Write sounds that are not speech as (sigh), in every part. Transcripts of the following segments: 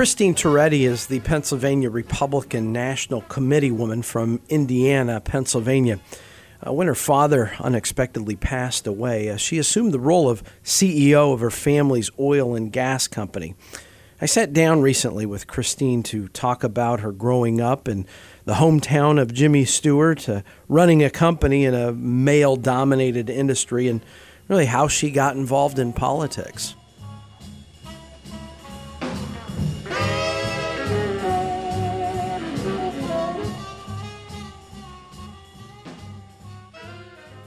Christine Toretti is the Pennsylvania Republican National Committee woman from Indiana, Pennsylvania. Uh, when her father unexpectedly passed away, uh, she assumed the role of CEO of her family's oil and gas company. I sat down recently with Christine to talk about her growing up in the hometown of Jimmy Stewart, uh, running a company in a male dominated industry, and really how she got involved in politics.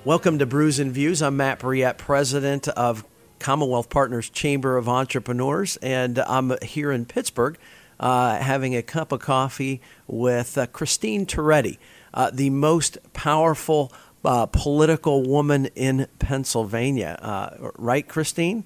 Welcome to Brews and Views. I'm Matt Brouillette, president of Commonwealth Partners Chamber of Entrepreneurs, and I'm here in Pittsburgh uh, having a cup of coffee with uh, Christine Toretti, uh, the most powerful uh, political woman in Pennsylvania. Uh, right, Christine?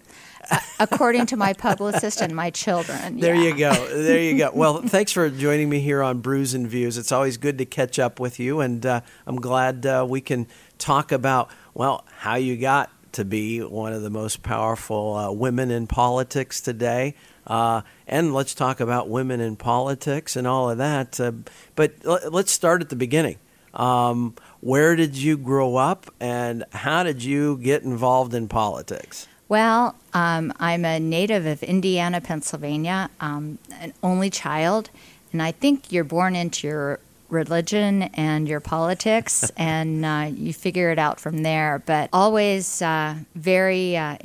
(laughs) according to my publicist and my children. There yeah. you go. There you go. Well, (laughs) thanks for joining me here on Brews and Views. It's always good to catch up with you, and uh, I'm glad uh, we can talk about well how you got to be one of the most powerful uh, women in politics today. Uh, and let's talk about women in politics and all of that. Uh, but l- let's start at the beginning. Um, where did you grow up, and how did you get involved in politics? Well, um, I'm a native of Indiana, Pennsylvania, um, an only child, and I think you're born into your religion and your politics, (laughs) and uh, you figure it out from there. But always uh, very. Uh,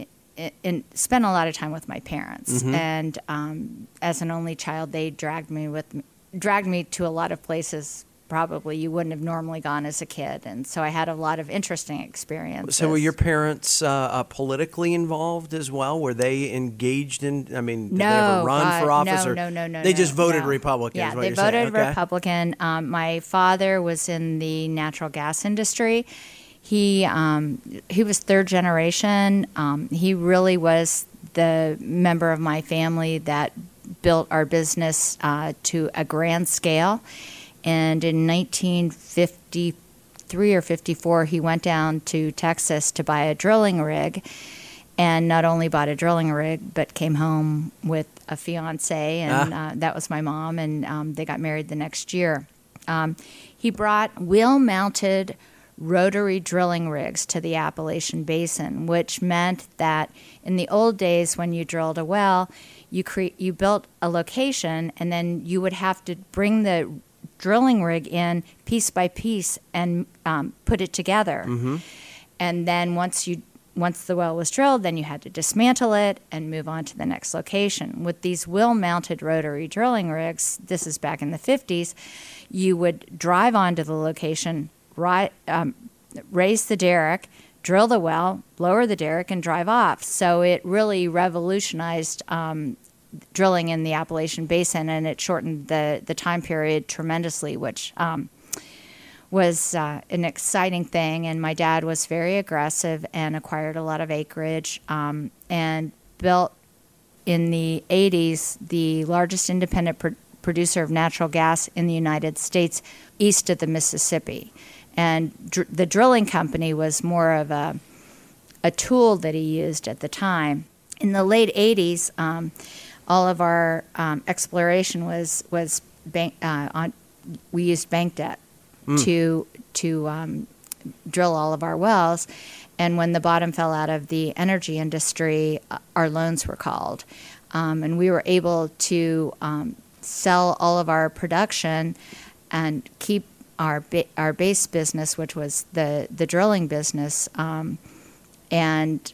in, spent a lot of time with my parents, mm-hmm. and um, as an only child, they dragged me with dragged me to a lot of places probably you wouldn't have normally gone as a kid. And so I had a lot of interesting experiences. So were your parents uh, uh, politically involved as well? Were they engaged in? I mean, did no, they ever run for office? No, or no, no, no. They no, just voted no. Republican. Yeah, they voted okay. Republican. Um, my father was in the natural gas industry. He um, he was third generation. Um, he really was the member of my family that built our business uh, to a grand scale and in 1953 or 54, he went down to Texas to buy a drilling rig. And not only bought a drilling rig, but came home with a fiance, and ah. uh, that was my mom. And um, they got married the next year. Um, he brought wheel mounted rotary drilling rigs to the Appalachian Basin, which meant that in the old days when you drilled a well, you cre- you built a location and then you would have to bring the drilling rig in piece by piece and um, put it together. Mm-hmm. And then once you once the well was drilled, then you had to dismantle it and move on to the next location. With these wheel mounted rotary drilling rigs, this is back in the 50s, you would drive onto the location, right, um, raise the derrick, drill the well, lower the derrick, and drive off. So it really revolutionized um, drilling in the Appalachian Basin, and it shortened the the time period tremendously, which um, was uh, an exciting thing. And my dad was very aggressive and acquired a lot of acreage um, and built in the 80s the largest independent pro- producer of natural gas in the United States east of the Mississippi. And dr- the drilling company was more of a a tool that he used at the time. In the late 80s, um, all of our um, exploration was was bank uh, on. We used bank debt mm. to to um, drill all of our wells, and when the bottom fell out of the energy industry, uh, our loans were called, um, and we were able to um, sell all of our production and keep our ba- our base business, which was the the drilling business, um, and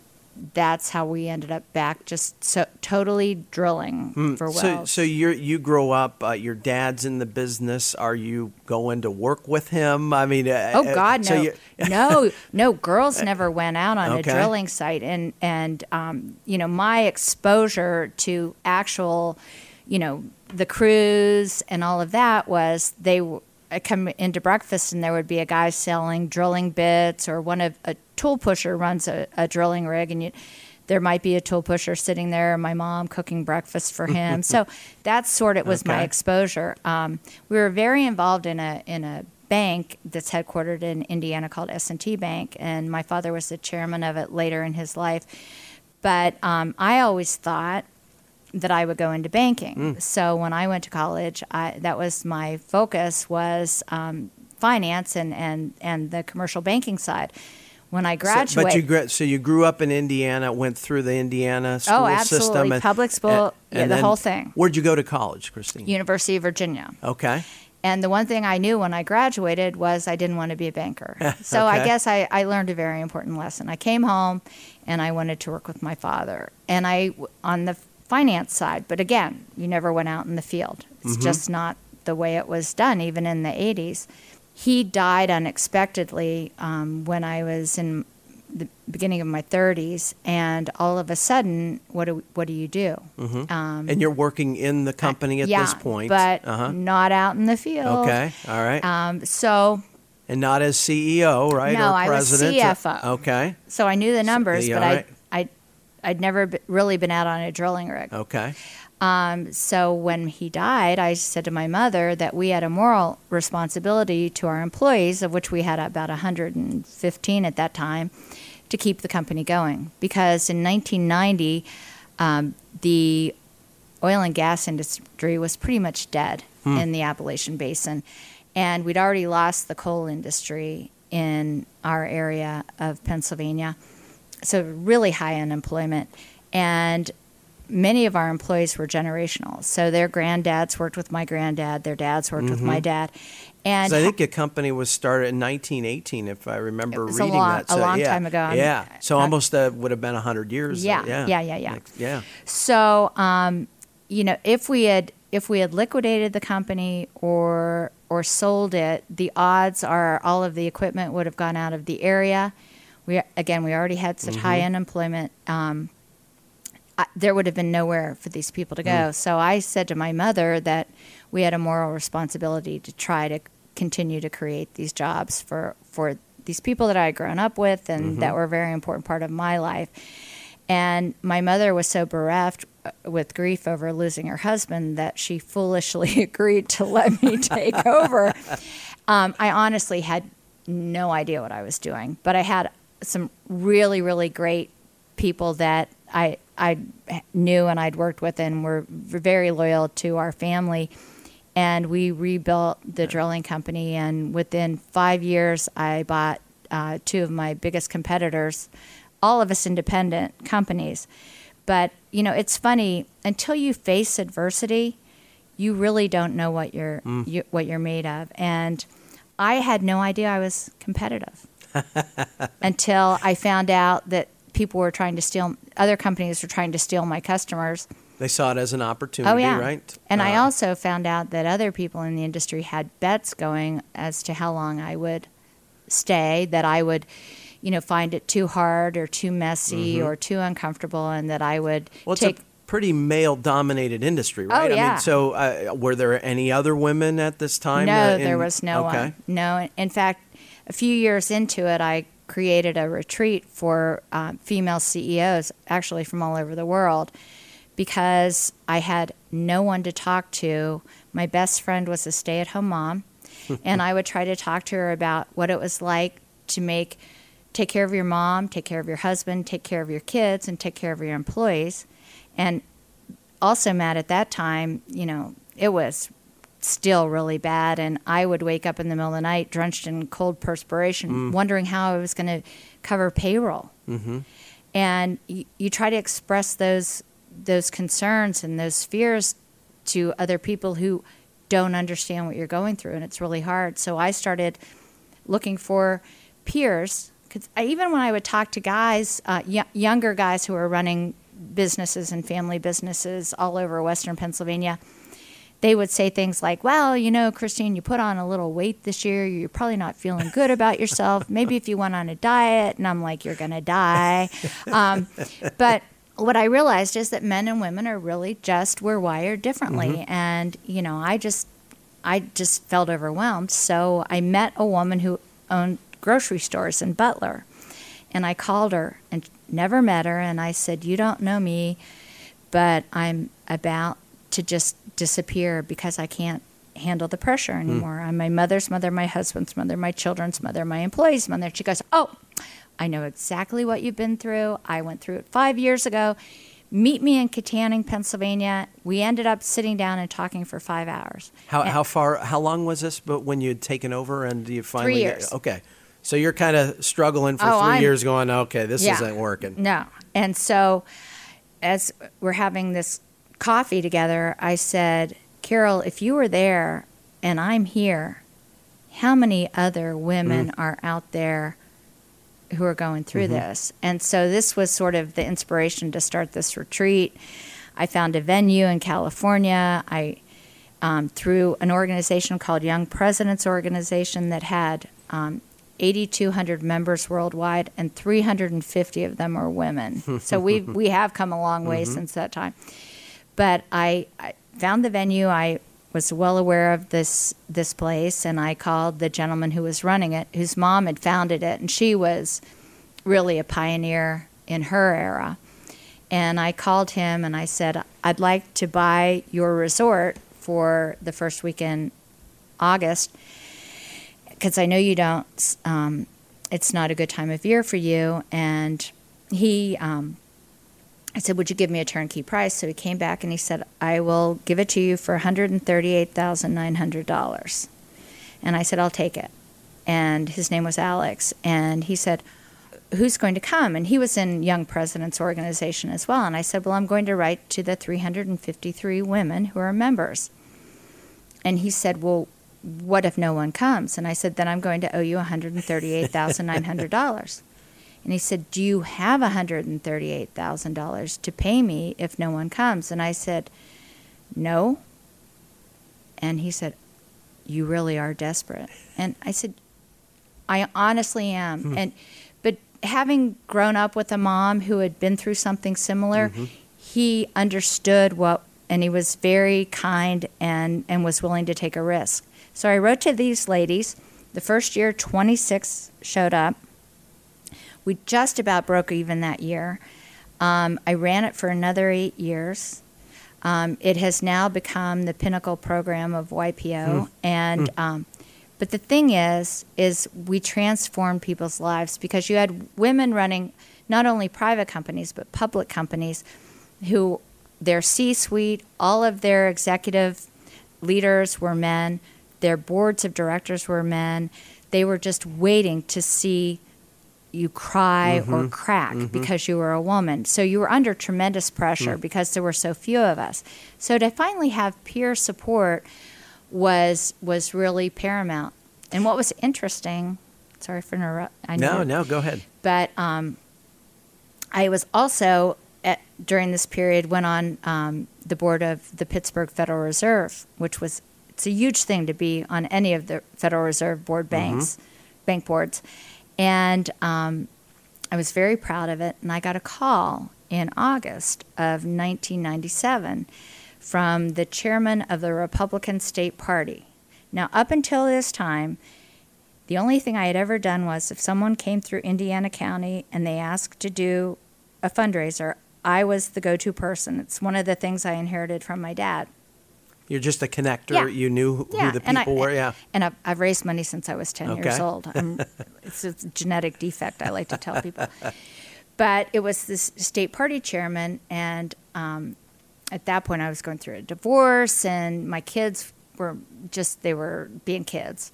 that's how we ended up back just so totally drilling mm. for wells. So, so you you grow up. Uh, your dad's in the business. Are you going to work with him? I mean, uh, oh uh, God, no, so (laughs) no, no. Girls (laughs) never went out on okay. a drilling site, and and um, you know my exposure to actual, you know, the crews and all of that was they I come into breakfast and there would be a guy selling drilling bits or one of a tool pusher runs a, a drilling rig and you, there might be a tool pusher sitting there and my mom cooking breakfast for him. (laughs) So that sort of was okay. my exposure. Um, we were very involved in a in a bank that's headquartered in Indiana called S&T Bank and my father was the chairman of it later in his life. But um, I always thought that I would go into banking. So when I went to college, I, that was my focus was um, finance and, and, and the commercial banking side. When I So, graduated, but you gra- so you grew up in Indiana, went through the Indiana school Oh, absolutely. system, and, Public school, yeah, the whole thing. Where'd you go to college, Christine? University of Virginia. okay, And the one thing I knew when I graduated was I didn't want to be a banker. (laughs) So I guess I, I learned a very important lesson. I came home and I wanted to work with my father. And I, on the finance side, but again, you never went out in the field. It's just not the way it was done, even in the 80s. He died unexpectedly um, when I was in the beginning of my 30s. And all of a sudden, what do, what do you do? Um, and you're working in the company at yeah, this point, but uh-huh. not out in the field. Okay, all right, Um, so, and not as CEO, right? No, or I was president. CFO. Okay, so I knew the numbers, yeah, but right. I, I'd never be, really been out on a drilling rig. okay, Um, so when he died, I said to my mother that we had a moral responsibility to our employees, of which we had about 115 at that time, to keep the company going. Because in 1990, um, the oil and gas industry was pretty much dead in the Appalachian Basin. And we'd already lost the coal industry in our area of Pennsylvania. So, really high unemployment. And many of our employees were generational. So, their granddads worked with my granddad, their dads worked with my dad. And I think the company was started in 1918, if I remember a reading long- that. a So, long yeah, time ago. Yeah, so uh, almost uh, would have been 100 years. Yeah, yeah, yeah, yeah, yeah. Like, yeah. So, um, you know, if we had if we had liquidated the company or or sold it, the odds are all of the equipment would have gone out of the area. We again, we already had such high unemployment. Um, I, there would have been nowhere for these people to go. So I said to my mother that we had a moral responsibility to try to continue to create these jobs for for these people that I had grown up with and that were a very important part of my life. And my mother was so bereft uh, with grief over losing her husband that she foolishly (laughs) agreed to let me take over. (laughs) Um, I honestly had no idea what I was doing, but I had some really, really great people that I I knew and I'd worked with and were very loyal to our family. And we rebuilt the drilling company, and within five years, I bought uh, two of my biggest competitors, all of us independent companies. But you know, it's funny until you face adversity, you really don't know what you're you, what you're made of. And I had no idea I was competitive (laughs) until I found out that people were trying to steal. Other companies were trying to steal my customers. They saw it as an opportunity, Oh yeah, right? And I Uh, also found out that other people in the industry had bets going as to how long I would stay. That I would, you know, find it too hard or too messy or too uncomfortable, and that I would Mm-hmm. Well, it's take. a pretty male-dominated industry, right? Oh, yeah. mean, so uh, were there any other women at this time? No, uh, in- there was no okay. one. No, in fact, a few years into it, I created a retreat for uh, female CEOs, actually from all over the world, because I had no one to talk to. My best friend was a stay-at-home mom, (laughs) and I would try to talk to her about what it was like to make take care of your mom, take care of your husband, take care of your kids, and take care of your employees. And also, Matt, at that time, you know, it was still really bad. And I would wake up in the middle of the night drenched in cold perspiration, wondering how I was going to cover payroll. Mm-hmm. And you, you try to express those those concerns and those fears to other people who don't understand what you're going through, and it's really hard. So I started looking for peers because even when I would talk to guys, uh, y- younger guys who were running businesses and family businesses all over Western Pennsylvania, they would say things like, "Well, you know, Christine, you put on a little weight this year. You're probably not feeling good about yourself. Maybe if you went on a diet." And I'm like, "You're gonna die." Um, but what I realized is that men and women are really just we're wired differently, and you know, I just I just felt overwhelmed. So I met a woman who owned grocery stores in Butler, and I called her and never met her, and I said, "You don't know me, but I'm about to just disappear because I can't handle the pressure hmm. anymore. I'm my mother's mother, my husband's mother, my children's mother, my employee's mother." She goes, "Oh." I know exactly what you've been through. I went through it five years ago. meet me in Kittanning, Pennsylvania. We ended up sitting down and talking for five hours. How, And- how far, how long was this but when you had taken over and you finally? Three years. Okay. So you're kind of struggling for Oh, three I'm- years going, okay, this Yeah. isn't working. No. And so, as we're having this coffee together, I said, Carol, if you were there and I'm here, how many other women are out there who are going through this? And so, this was sort of the inspiration to start this retreat. I found a venue in California. I um, through an organization called Young Presidents Organization that had um, 8,200 members worldwide, and 350 of them are women. (laughs) so we we have come a long way since that time. But I, I found the venue. I was well aware of this this place, and I called the gentleman who was running it, whose mom had founded it, and she was really a pioneer in her era. And I called him and I said, I'd like to buy your resort for the first weekend August because I know you don't, um, it's not a good time of year for you. And he, um, I said, Would you give me a turnkey price? So he came back and he said, I will give it to you for $138,900. And I said, I'll take it. And his name was Alex. And he said, Who's going to come? And he was in Young Presidents Organization as well. And I said, Well, I'm going to write to the 353 women who are members. And he said, Well, what if no one comes? And I said, Then I'm going to owe you $138,900. And he said, Do you have $138,000 to pay me if no one comes? And I said, No. And he said, You really are desperate. And I said, I honestly am. Hmm. And but having grown up with a mom who had been through something similar, mm-hmm. he understood what and he was very kind and, and was willing to take a risk. So I wrote to these ladies. The first year, 26 showed up. We just about broke even that year. Um, I ran it for another eight years. Um, it has now become the pinnacle program of YPO, and um, but the thing is, is we transformed people's lives because you had women running not only private companies but public companies, who their C-suite, all of their executive leaders were men, their boards of directors were men. They were just waiting to see you cry or crack because you were a woman. So you were under tremendous pressure because there were so few of us. So to finally have peer support was was really paramount. And what was interesting, sorry for interrupt. I No, no, go ahead. but um, I was also at, during this period went on um, the board of the Pittsburgh Federal Reserve, which was it's a huge thing to be on any of the Federal Reserve board banks, bank boards, and um, I was very proud of it. And I got a call in August of 1997 from the chairman of the Republican State Party. Now, up until this time, the only thing I had ever done was if someone came through Indiana County and they asked to do a fundraiser, I was the go to person. It's one of the things I inherited from my dad. You're just a connector. Yeah. You knew who Yeah, the and I- people were. Yeah. And I've, I've raised money since I was 10 years old. (laughs) I'm, it's a genetic defect, I like to tell people. But it was this state party chairman, and um, at that point I was going through a divorce, and my kids were just, they were being kids.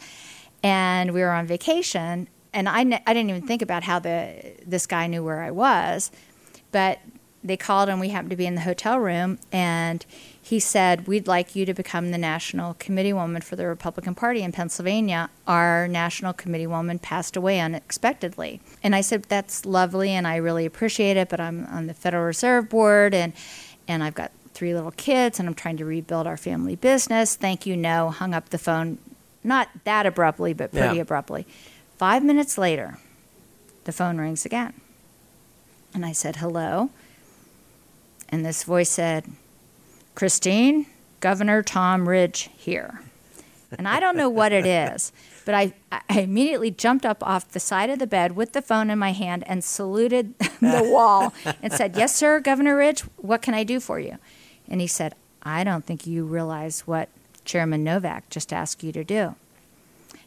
And we were on vacation, and I, ne- I didn't even think about how the this guy knew where I was. But they called and we happened to be in the hotel room and he said we'd like you to become the national committee woman for the republican party in pennsylvania. Our national committee woman passed away unexpectedly. And i said that's lovely and i really appreciate it but i'm on the federal reserve board and and i've got three little kids and i'm trying to rebuild our family business. Thank you no hung up the phone. Not that abruptly but pretty Yeah. abruptly. Five minutes later the phone rings again. And I said, hello. And this voice said, Christine, Governor Tom Ridge here. And I don't know what it is, but I, I immediately jumped up off the side of the bed with the phone in my hand and saluted (laughs) the wall and said, Yes, sir, Governor Ridge, what can I do for you? And he said, I don't think you realize what Chairman Novak just asked you to do.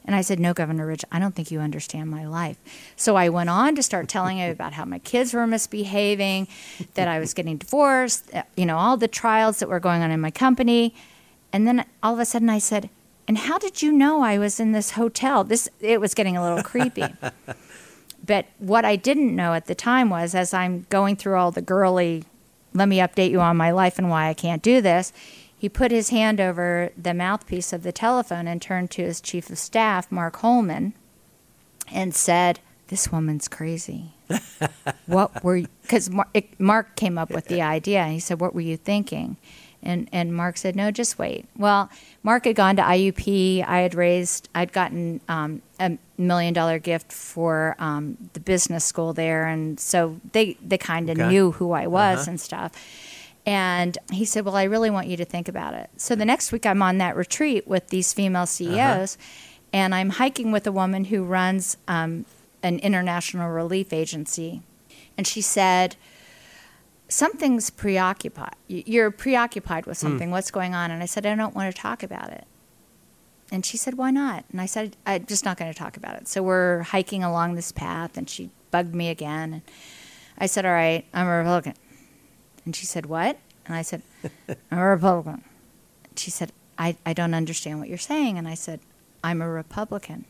And I said, No, Governor Ridge, I don't think you understand my life. So I went on to start telling him about how my kids were misbehaving, that I was getting divorced, uh, you know, all the trials that were going on in my company. And then all of a sudden I said, And how did you know I was in this hotel? This it was getting a little creepy. but what I didn't know at the time was as I'm going through all the girly, let me update you on my life and why I can't do this he put his hand over the mouthpiece of the telephone and turned to his chief of staff, Mark Holman, and said, This woman's crazy. (laughs) what were you? Because Mark came up with the idea, and he said, What were you thinking? And, and Mark said, No, just wait. Well, Mark had gone to IUP. I had raised, I'd gotten um, a million dollar gift for um, the business school there. And so they, they kind of okay. knew who I was uh-huh. and stuff. And he said, Well, I really want you to think about it. So the next week, I'm on that retreat with these female CEOs, uh-huh. and I'm hiking with a woman who runs um, an international relief agency. And she said, Something's preoccupied. You're preoccupied with hmm. something. Mm. What's going on? And I said, I don't want to talk about it. And she said, Why not? And I said, I'm just not going to talk about it. So we're hiking along this path, and she bugged me again. And I said, All right, I'm a Republican. And she said, What? And I said, I'm a Republican. She said, I, I don't understand what you're saying. And I said, I'm a Republican.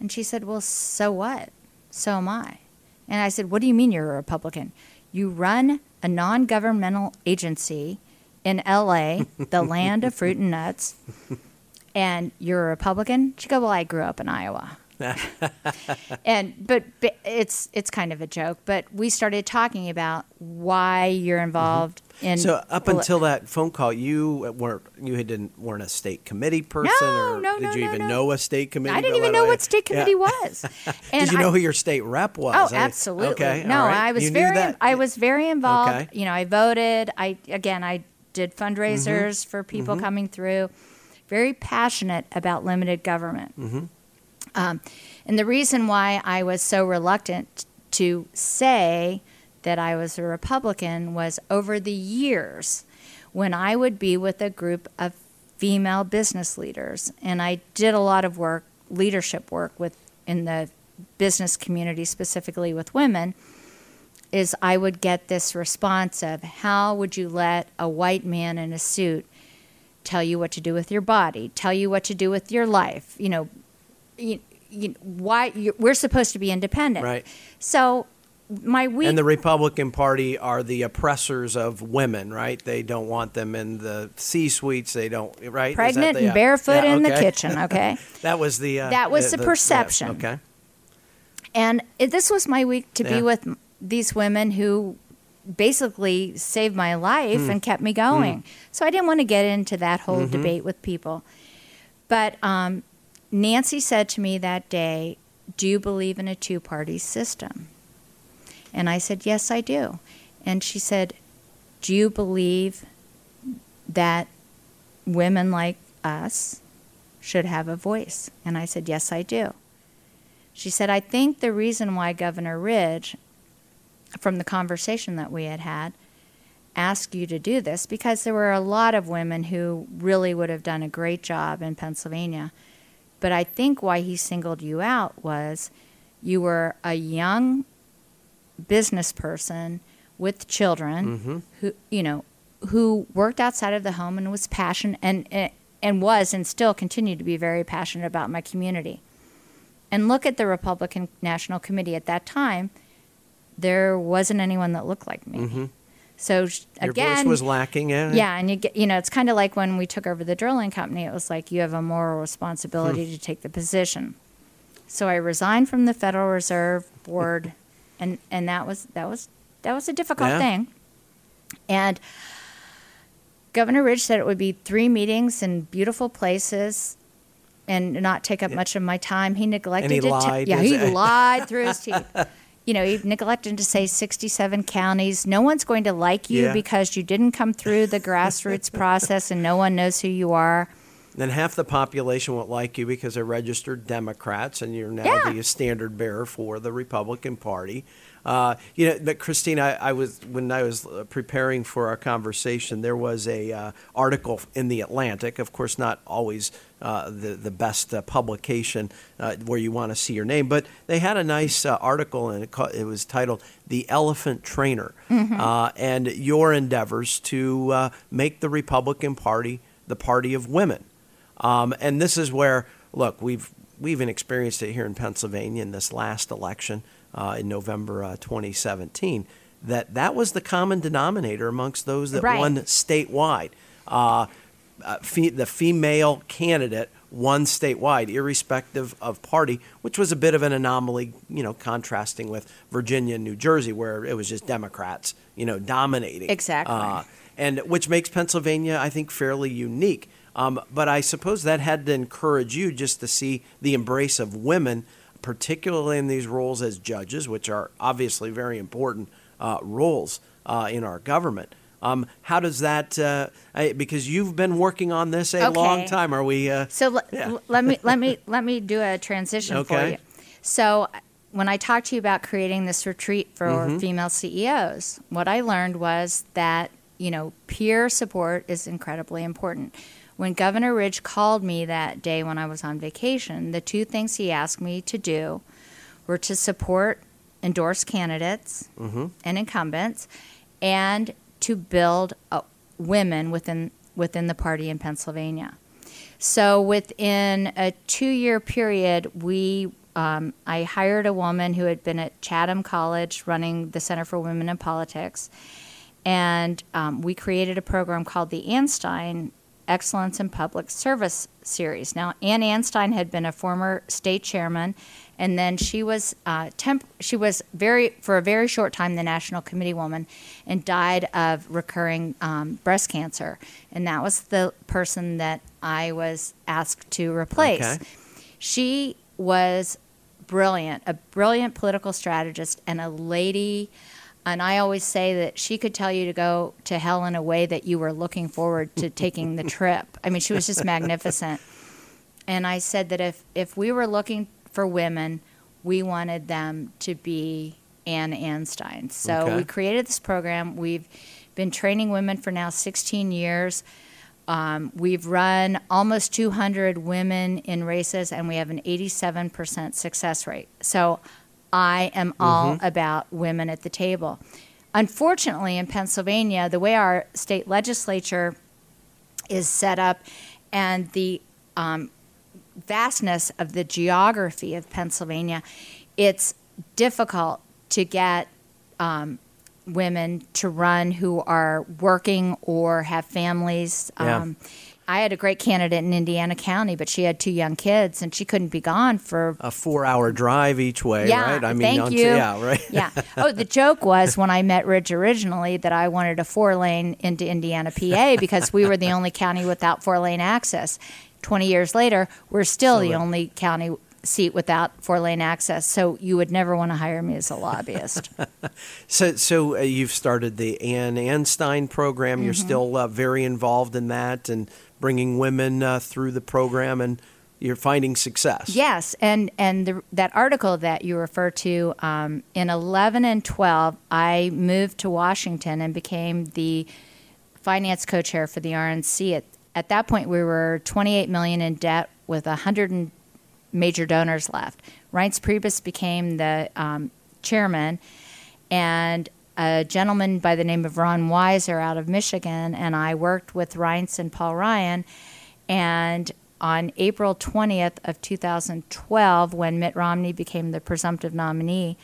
And she said, Well, so what? So am I. And I said, What do you mean you're a Republican? You run a non governmental agency in LA, the land of fruit and nuts, and you're a Republican? She goes, Well, I grew up in Iowa. (laughs) and but, but, it's it's kind of a joke. But we started talking about why you're mm-hmm. involved mm-hmm. in. So up until that phone call, you weren't you didn't weren't a state committee person, no, or no, did no, you no, even no. know a state committee? I didn't even know what state committee yeah. was. (laughs) And did you know I, who your state rep was? Oh, absolutely. Okay, no, right. I was you very I was very involved. Okay. You know, I voted. I again, I did fundraisers mm-hmm. for people mm-hmm. coming through. Very passionate about limited government. Um, and the reason why I was so reluctant to say that I was a Republican was over the years when I would be with a group of female business leaders, and I did a lot of work, leadership work with in the business community, specifically with women, is I would get this response of how would you let a white man in a suit tell you what to do with your body, tell you what to do with your life, you know, you, you, why we're supposed to be independent. Right. So my week and the Republican Party are the oppressors of women, right? They don't want them in the C suites. They don't right pregnant the, and barefoot yeah, in the kitchen. (laughs) Okay, that was the uh, that was the, the perception. Yeah, okay, and it, this was my week to yeah. be with these women who basically saved my life mm. and kept me going. Mm. So I didn't want to get into that whole mm-hmm. debate with people, but um, Nancy said to me that day, Do you believe in a two party system? And I said, Yes, I do. And she said, Do you believe that women like us should have a voice? And I said, Yes, I do. She said, I think the reason why Governor Ridge, from the conversation that we had had, asked you to do this because there were a lot of women who really would have done a great job in Pennsylvania but I think why he singled you out was you were a young business person with children mm-hmm. who, you know, who worked outside of the home and was passionate and, and was and still continued to be very passionate about my community. And look at the Republican National Committee at that time. There wasn't anyone that looked like me. Mm-hmm. So again, your voice was lacking. Yeah, yeah, and you get, you know, it's kind of like when we took over the drilling company. It was like you have a moral responsibility hmm. to take the position. So I resigned from the Federal Reserve Board, (laughs) and and that was that was that was a difficult yeah. thing. And Governor Ridge said it would be three meetings in beautiful places and not take up much of my time. He neglected and he to lied. yeah, he lied through his (laughs) teeth. You know, you've neglected to say 67 counties. No one's going to like you yeah. because you didn't come through the grassroots (laughs) process and no one knows who you are. Then half the population won't like you because they're registered Democrats, and you're now Yeah. the standard bearer for the Republican Party. Uh, you know, but Christine, I, I was when I was uh, preparing for our conversation, there was a uh, article in the Atlantic. Of course, not always uh, the the best uh, publication uh, where you want to see your name, but they had a nice uh, article, and it, ca- it was titled "The Elephant Trainer," uh, and your endeavors to uh, make the Republican Party the party of women. Um, and this is where, look, we've we even experienced it here in Pennsylvania in this last election uh, in November uh, 2017. That that was the common denominator amongst those that Right. won statewide. Uh, uh, fe- the female candidate won statewide, irrespective of party, which was a bit of an anomaly, you know, contrasting with Virginia and New Jersey, where it was just Democrats, you know, dominating. Exactly. Uh, and which makes Pennsylvania, I think, fairly unique. Um, but I suppose that had to encourage you just to see the embrace of women, particularly in these roles as judges, which are obviously very important uh, roles uh, in our government. Um, how does that? Uh, I, because you've been working on this a long time. Are we? Uh, So l- Yeah. l- let me let me let me do a transition for Okay. you. So when I talked to you about creating this retreat for Mm-hmm. female CEOs, what I learned was that you know peer support is incredibly important. When Governor Ridge called me that day when I was on vacation, the two things he asked me to do were to support endorsed candidates Mm-hmm. and incumbents, and to build uh, women within within the party in Pennsylvania. So within a two-year period, we um, I hired a woman who had been at Chatham College running the Center for Women in Politics, and um, we created a program called the Anstine Excellence in Public Service Series. Now, Ann Anstine had been a former state chairman, and then she was uh, temp- she was very for a very short time the national committee woman, and died of recurring um, breast cancer, and that was the person that I was asked to replace. Okay. She was brilliant, a brilliant political strategist, and a lady. And I always say that she could tell you to go to hell in a way that you were looking forward to (laughs) taking the trip. I mean, she was just magnificent. And I said that if, if we were looking for women, we wanted them to be Ann Anstine. So Okay. we created this program. We've been training women for now 16 years. Um, we've run almost 200 women in races, and we have an 87% success rate. So I am all about women at the table. Unfortunately, in Pennsylvania, the way our state legislature is set up and the um, vastness of the geography of Pennsylvania, it's difficult to get um, women to run who are working or have families. Yeah. I had a great candidate in Indiana County, but she had two young kids and she couldn't be gone for a four-hour drive each way, yeah, right? I mean, thank you. yeah, right. yeah. (laughs) Oh, the joke was when I met Ridge originally that I wanted a four lane into Indiana, PA, (laughs) because we were the only county without four lane access. Twenty years later, we're still the Still only county seat without four lane access. So you would never want to hire me as a lobbyist. (laughs) So, so uh, you've started the Ann Anstine program. You're Mm-hmm. still uh, very involved in that and bringing women uh, through the program, and you're finding success. Yes, and and the, that article that you refer to um, in eleven and twelve, I moved to Washington and became the finance co-chair for the RNC. At at that point, we were twenty eight million in debt with a hundred and major donors left. Reince Priebus became the um, chairman, and a gentleman by the name of Ron Weiser out of Michigan, and I worked with Reince and Paul Ryan. And on April 20th of 2012, when Mitt Romney became the presumptive nominee,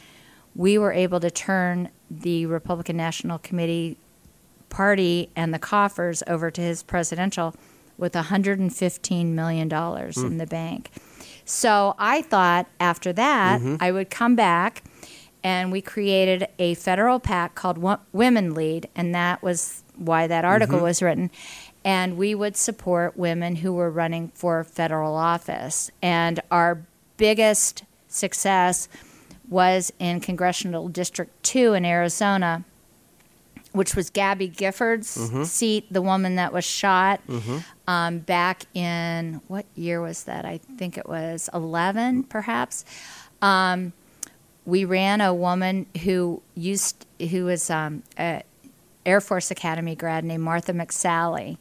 we were able to turn the Republican National Committee party and the coffers over to his presidential with 115 million dollars hmm. in the bank. So I thought after that mm-hmm. I would come back and we created a federal PAC called Women Lead and that was why that article was written. And we would support women who were running for federal office. And our biggest success was in congressional district 2 in Arizona which was Gabby Giffords' seat, the woman that was shot um, back in what year was that? I think it was 11, perhaps. Um, we ran a woman who used who was um, a Air Force Academy grad named Martha McSally,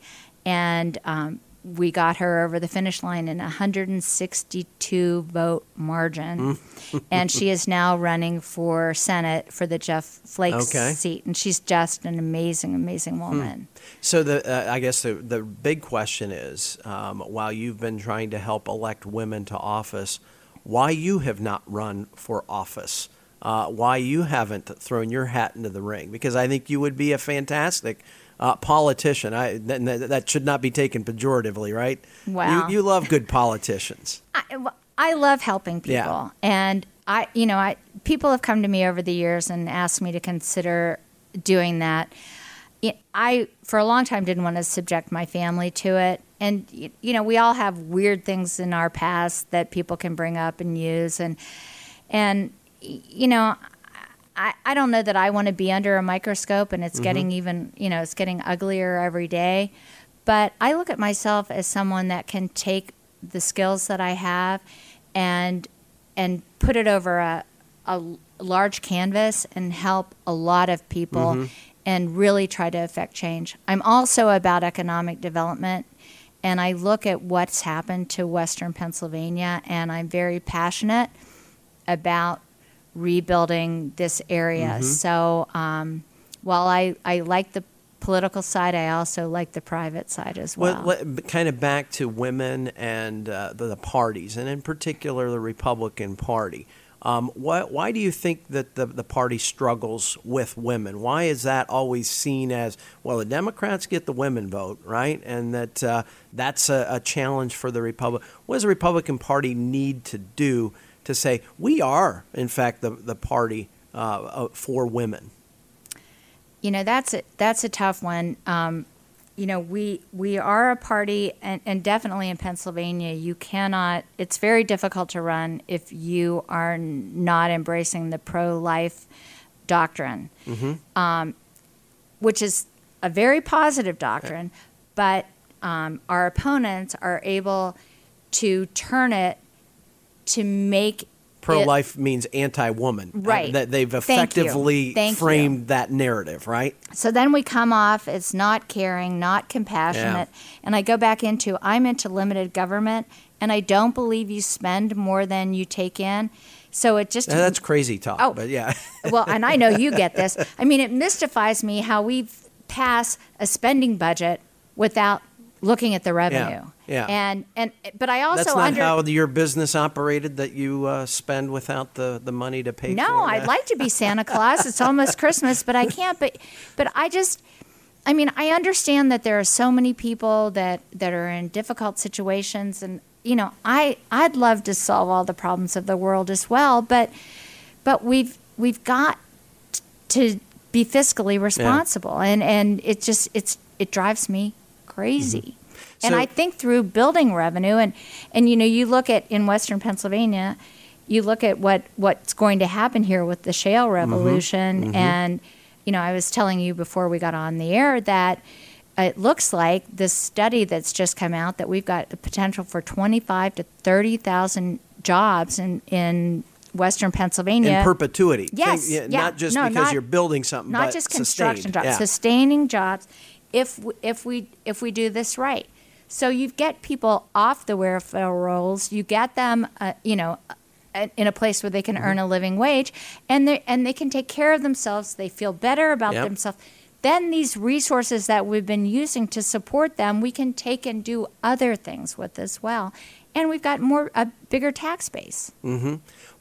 and um, we got her over the finish line in a 162 vote margin, (laughs) and she is now running for Senate for the Jeff Flake Okay. seat, and she's just an amazing, amazing woman. So the uh, I guess the the big question is, um, while you've been trying to help elect women to office, why you have not run for office? Uh, why you haven't thrown your hat into the ring? Because I think you would be a fantastic uh, politician. I th- th- that should not be taken pejoratively, right? Wow. You, you love good (laughs) politicians. I, I love helping people, Yeah. and I, you know, I people have come to me over the years and asked me to consider doing that. I, for a long time, didn't want to subject my family to it, and you know, we all have weird things in our past that people can bring up and use, and and you know. I, I don't know that I want to be under a microscope and it's mm-hmm. getting even, you know, it's getting uglier every day. But I look at myself as someone that can take the skills that I have and and put it over a, a large canvas and help a lot of people mm-hmm. and really try to affect change. I'm also about economic development and I look at what's happened to Western Pennsylvania and I'm very passionate about rebuilding this area. So um, while I, I like the political side, I also like the private side as well. Well, kind of back to women and uh, the, the parties, and in particular the Republican Party. Um, why, why do you think that the, the party struggles with women? Why is that always seen as well? The Democrats get the women vote, right, and that uh, that's a, a challenge for the Republic. What does the Republican Party need to do to say we are, in fact, the the party uh, uh, for women? you know that's a, that's a tough one. Um, you know we we are a party, and, and definitely in Pennsylvania, you cannot. It's very difficult to run if you are not embracing the pro-life doctrine, um, which is a very positive doctrine, but um, our opponents are able to turn it to make Pro life means anti woman. Uh, right. that they've effectively Thank you. framed that narrative, right? So then we come off as not caring, not compassionate. And I go back into I'm into limited government and I don't believe you spend more than you take in. So it just Now, that's crazy talk, Oh. but yeah. (laughs) well, and I know you get this. (laughs) I mean, it mystifies me how we pass a spending budget without looking at the revenue. yeah. And and but I also That's not under how your business operated that you uh, spend without the, the money to pay for No. I'd like to be (laughs) Santa Claus. It's almost Christmas, but I can't. But but I just, I mean, I understand that there are so many people that that are in difficult situations, and you know, I I'd love to solve all the problems of the world as well, but but we've we've got to be fiscally responsible, and and it just it's it drives me crazy. And So- I think through building revenue, and and you know, you look at in Western Pennsylvania, you look at what what's going to happen here with the shale mm-hmm. revolution, mm-hmm. and you know, I was telling you before we got on the air that it looks like this study that's just come out that we've got the potential for twenty five to thirty thousand jobs in in Western Pennsylvania In perpetuity. Yes, Think- yeah. Not just No, because not- you're building something, not but just construction sustained. jobs, Yeah. sustaining jobs. If if we if we do this right, so you get people off the welfare rolls, you get them, uh, you know. uh, In a place where they can Mm-hmm. earn a living wage, and they and they can take care of themselves. They feel better about Yep. themselves. Then these resources that we've been using to support them, we can take and do other things with as well. And we've got more a bigger tax base.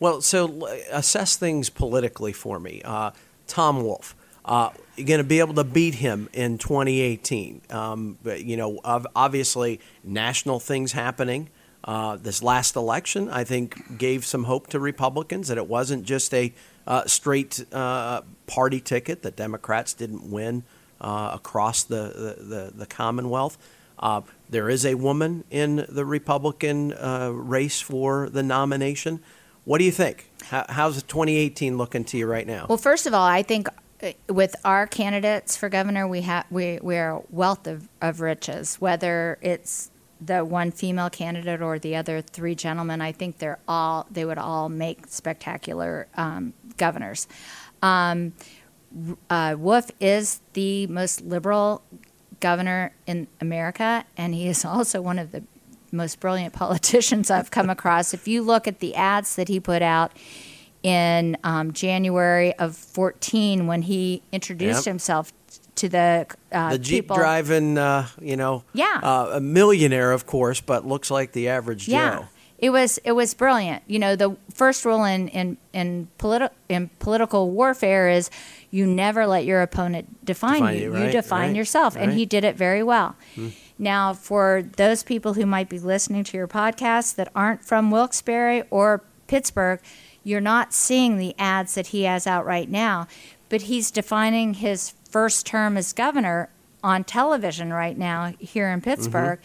Well, so assess things politically for me. Uh, Tom Wolf, uh, going to be able to beat him in 2018. Um, but, you know, obviously, national things happening. Uh, this last election, I think, gave some hope to Republicans that it wasn't just a uh, straight uh, party ticket, that Democrats didn't win uh, across the, the, the, the Commonwealth. Uh, there is a woman in the Republican race for the nomination. What do you think? How's 2018 looking to you right now? Well, first of all, I think with our candidates for governor, we have we we are a wealth of, of riches. Whether it's the one female candidate or the other three gentlemen, I think they're all they would all make spectacular um, governors. Um, uh, Wolf is the most liberal governor in America, and he is (laughs) also one of the most brilliant politicians I've come across. If you look at the ads that he put out in um, January of 14 when he introduced Yep. himself to the uh, the Jeep people. driving, uh, you know, Yeah. uh, a millionaire, of course, but looks like the average Yeah. Joe. It was it was brilliant. You know, the first rule in in in, politi- in political warfare is you never let your opponent define, Define you. you, you define right, yourself, and right. Hmm. he did it very well. Now, for those people who might be listening to your podcast that aren't from Wilkes-Barre or Pittsburgh, you're not seeing the ads that he has out right now, but he's defining his first term as governor on television right now here in Pittsburgh.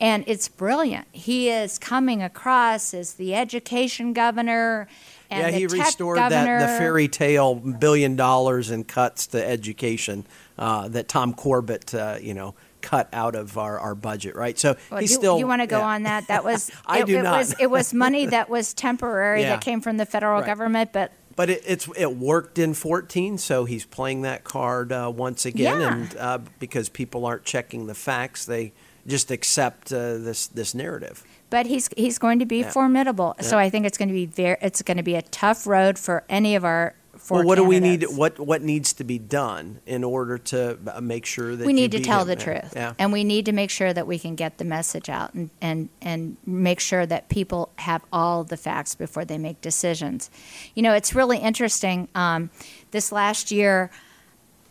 And it's brilliant. He is coming across as the education governor and the other. yeah, he restored that the fairy tale billion dollars in cuts to education uh, that Tom Corbett, uh, you know, cut out of our, our budget, right? So Well, he's you, still. you want to go yeah. on that? That was (laughs) I it, do it not. was it was money (laughs) that was temporary Yeah. that came from the federal Right. government, but But it, it's it worked in 14, so he's playing that card uh, once again, Yeah. and uh, because people aren't checking the facts, they just accept uh, this this narrative. but he's he's going to be Yeah. formidable. So I think it's going to be very it's going to be a tough road for any of our four well, what do we need? What what needs to be done in order to uh, make sure that we need to tell him? the Yeah. truth Yeah. and we need to make sure that we can get the message out and, and, and make sure that people have all the facts before they make decisions you know it's really interesting um, this last year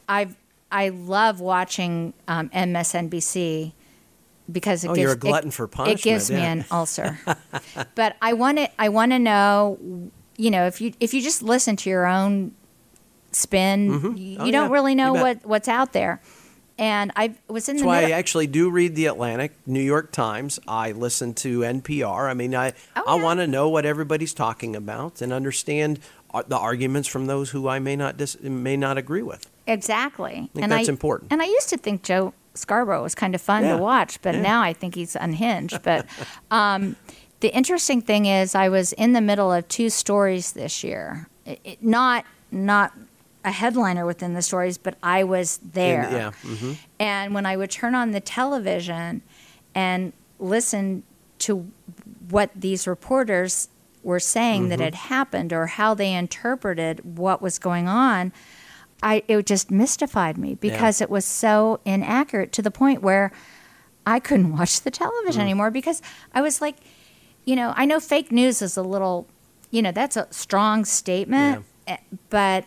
i've i love watching um, msnbc because it Oh, gives you're a it- glutton for it punishment, gives me an ulcer (laughs) but i want to i want to know you know if you if you just listen to your own spin you, Oh, you don't yeah. really know what what's out there and I was in That's the why I actually do read the Atlantic, New York Times. I listen to NPR. I mean, I Oh, I yeah. want to know what everybody's talking about and understand the arguments from those who I may not dis- may not agree with. Exactly. and that's I, important. And I used to think Joe Scarborough was kind of fun Yeah. to watch, but Yeah. now I think he's unhinged. But (laughs) um, the interesting thing is, I was in the middle of two stories this year. It, it- not not a headliner within the stories, but I was there. And- yeah. hmm And when I would turn on the television and listen to what these reporters were saying that Mm-hmm. had happened or how they interpreted what was going on, I it just mystified me because it was so inaccurate to the point where I couldn't watch the television Mm. anymore because I was like, you know, I know fake news is a little, you know, that's a strong statement, eh, but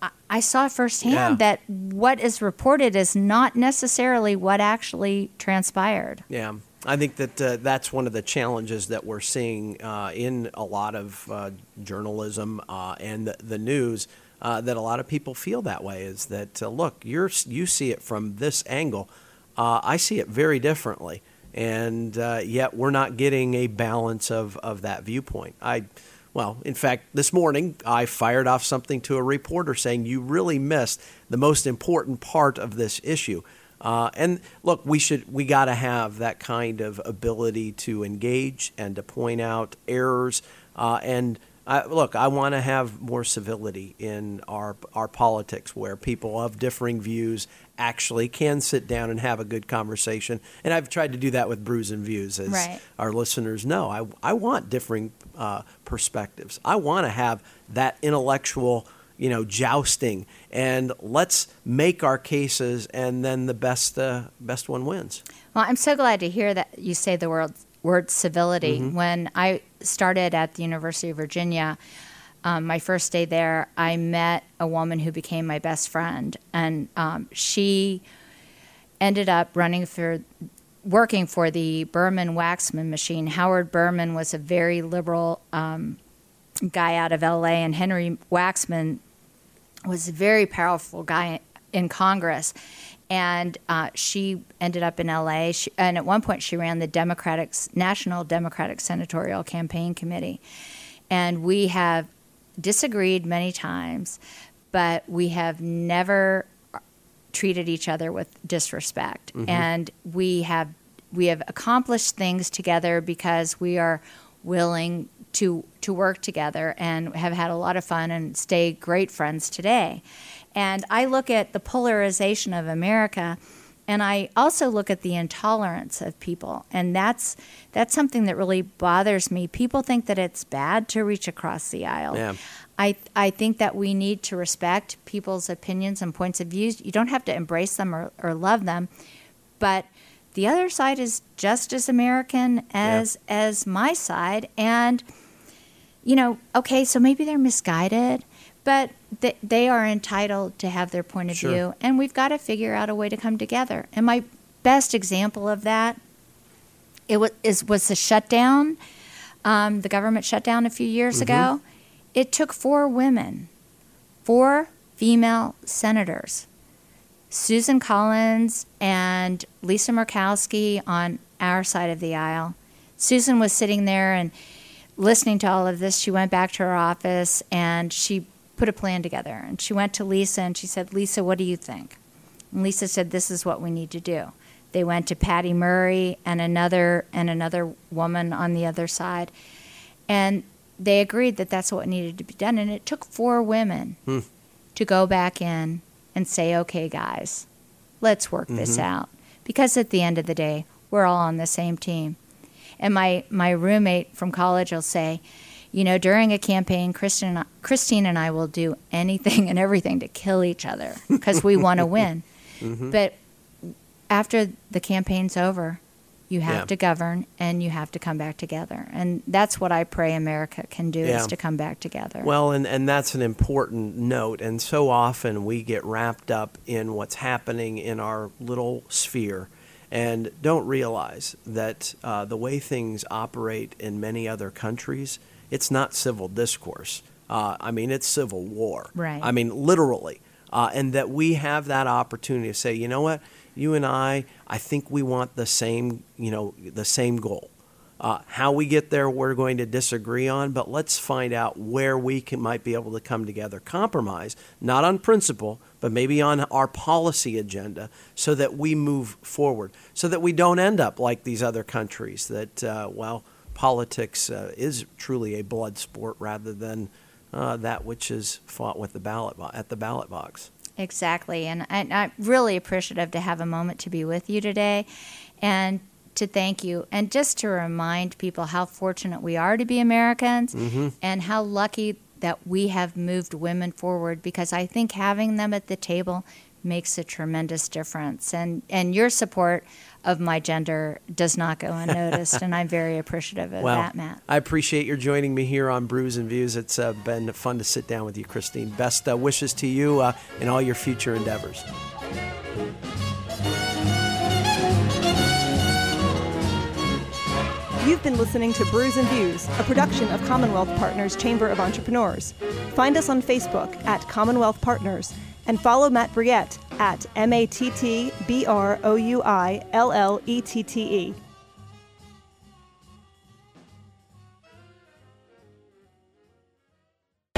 I, I saw firsthand Yeah. that what is reported is not necessarily what actually transpired. Yeah, I think that uh, that's one of the challenges that we're seeing uh, in a lot of uh, journalism uh, and the, the news. Uh, that a lot of people feel that way is that uh, look, you're you see it from this angle, uh, I see it very differently, and uh, yet we're not getting a balance of of that viewpoint. I. Well, in fact, this morning I fired off something to a reporter saying you really missed the most important part of this issue. Uh, and look, we should we got to have that kind of ability to engage and to point out errors. Uh, and I, look, I want to have more civility in our our politics, where people of differing views actually can sit down and have a good conversation. And I've tried to do that with Brews and Views, as Right. our listeners know. I I want differing uh, perspectives. I want to have that intellectual you know, jousting, and let's make our cases, and then the best uh, best one wins. Well, I'm so glad to hear that you say the word word civility. Mm-hmm. When I started at the University of Virginia, um, my first day there, I met a woman who became my best friend, and um, she ended up running for working for the Berman Waxman machine. Howard Berman was a very liberal um, guy out of LA, and Henry Waxman was a very powerful guy in Congress. And uh, she ended up in LA. She, and at one point, she ran the Democratic National Democratic Senatorial Campaign Committee. And we have disagreed many times, but we have never treated each other with disrespect, Mm-hmm. and we have we have accomplished things together because we are willing to to work together and have had a lot of fun and stay great friends today. And I look at the polarization of America and I also look at the intolerance of people and that's that's something that really bothers me. People think that it's bad to reach across the aisle. Yeah. I I think that we need to respect people's opinions and points of views. You don't have to embrace them or, or love them, but the other side is just as American as as my side, and you know, okay, so maybe they're misguided, but th- they are entitled to have their point of Sure. view, and we've got to figure out a way to come together. And my best example of that it was is was the shutdown, um, the government shutdown a few years ago. It took four women, four female senators, Susan Collins and Lisa Murkowski on our side of the aisle. Susan was sitting there and listening to all of this. She went back to her office and she put a plan together. And she went to Lisa and she said, Lisa, what do you think? And Lisa said, This is what we need to do. They went to Patty Murray and another and another woman on the other side, and they agreed that that's what needed to be done. And it took four women hmm. to go back in and say, "Okay, guys, let's work this mm-hmm. out," because at the end of the day, we're all on the same team. And my my roommate from college will say, you know, during a campaign, Kristen, Christine and I will do anything (laughs) and everything to kill each other because we want to win. (laughs) But after the campaign's over, you have Yeah. to govern and you have to come back together. And that's what I pray America can do Yeah. is to come back together. Well, and, and that's an important note. And so often we get wrapped up in what's happening in our little sphere and don't realize that uh, the way things operate in many other countries, it's not civil discourse. Uh, I mean, it's civil war. Right. I mean, literally. Uh, and that we have that opportunity to say, you know what, you and I, I think we want the same, you know, the same goal. Uh, how we get there, we're going to disagree on, but let's find out where we can, might be able to come together, compromise, not on principle, but maybe on our policy agenda, so that we move forward, so that we don't end up like these other countries. That uh, well, politics uh, is truly a blood sport rather than uh, that which is fought with the ballot bo- at the ballot box. Exactly. And, and I'm really appreciative to have a moment to be with you today and to thank you. And just to remind people how fortunate we are to be Americans and how lucky that we have moved women forward because I think having them at the table makes a tremendous difference. And, and your support of my gender does not go unnoticed. and I'm very appreciative of Well, that, Matt. I appreciate your joining me here on Brews and Views. It's uh, been fun to sit down with you, Christine. Best uh, wishes to you uh, in all your future endeavors. You've been listening to Brews and Views, a production of Commonwealth Partners Chamber of Entrepreneurs. Find us on Facebook at Commonwealth Partners and follow Matt Brouillette at M A T T B R O U I L L E T T E.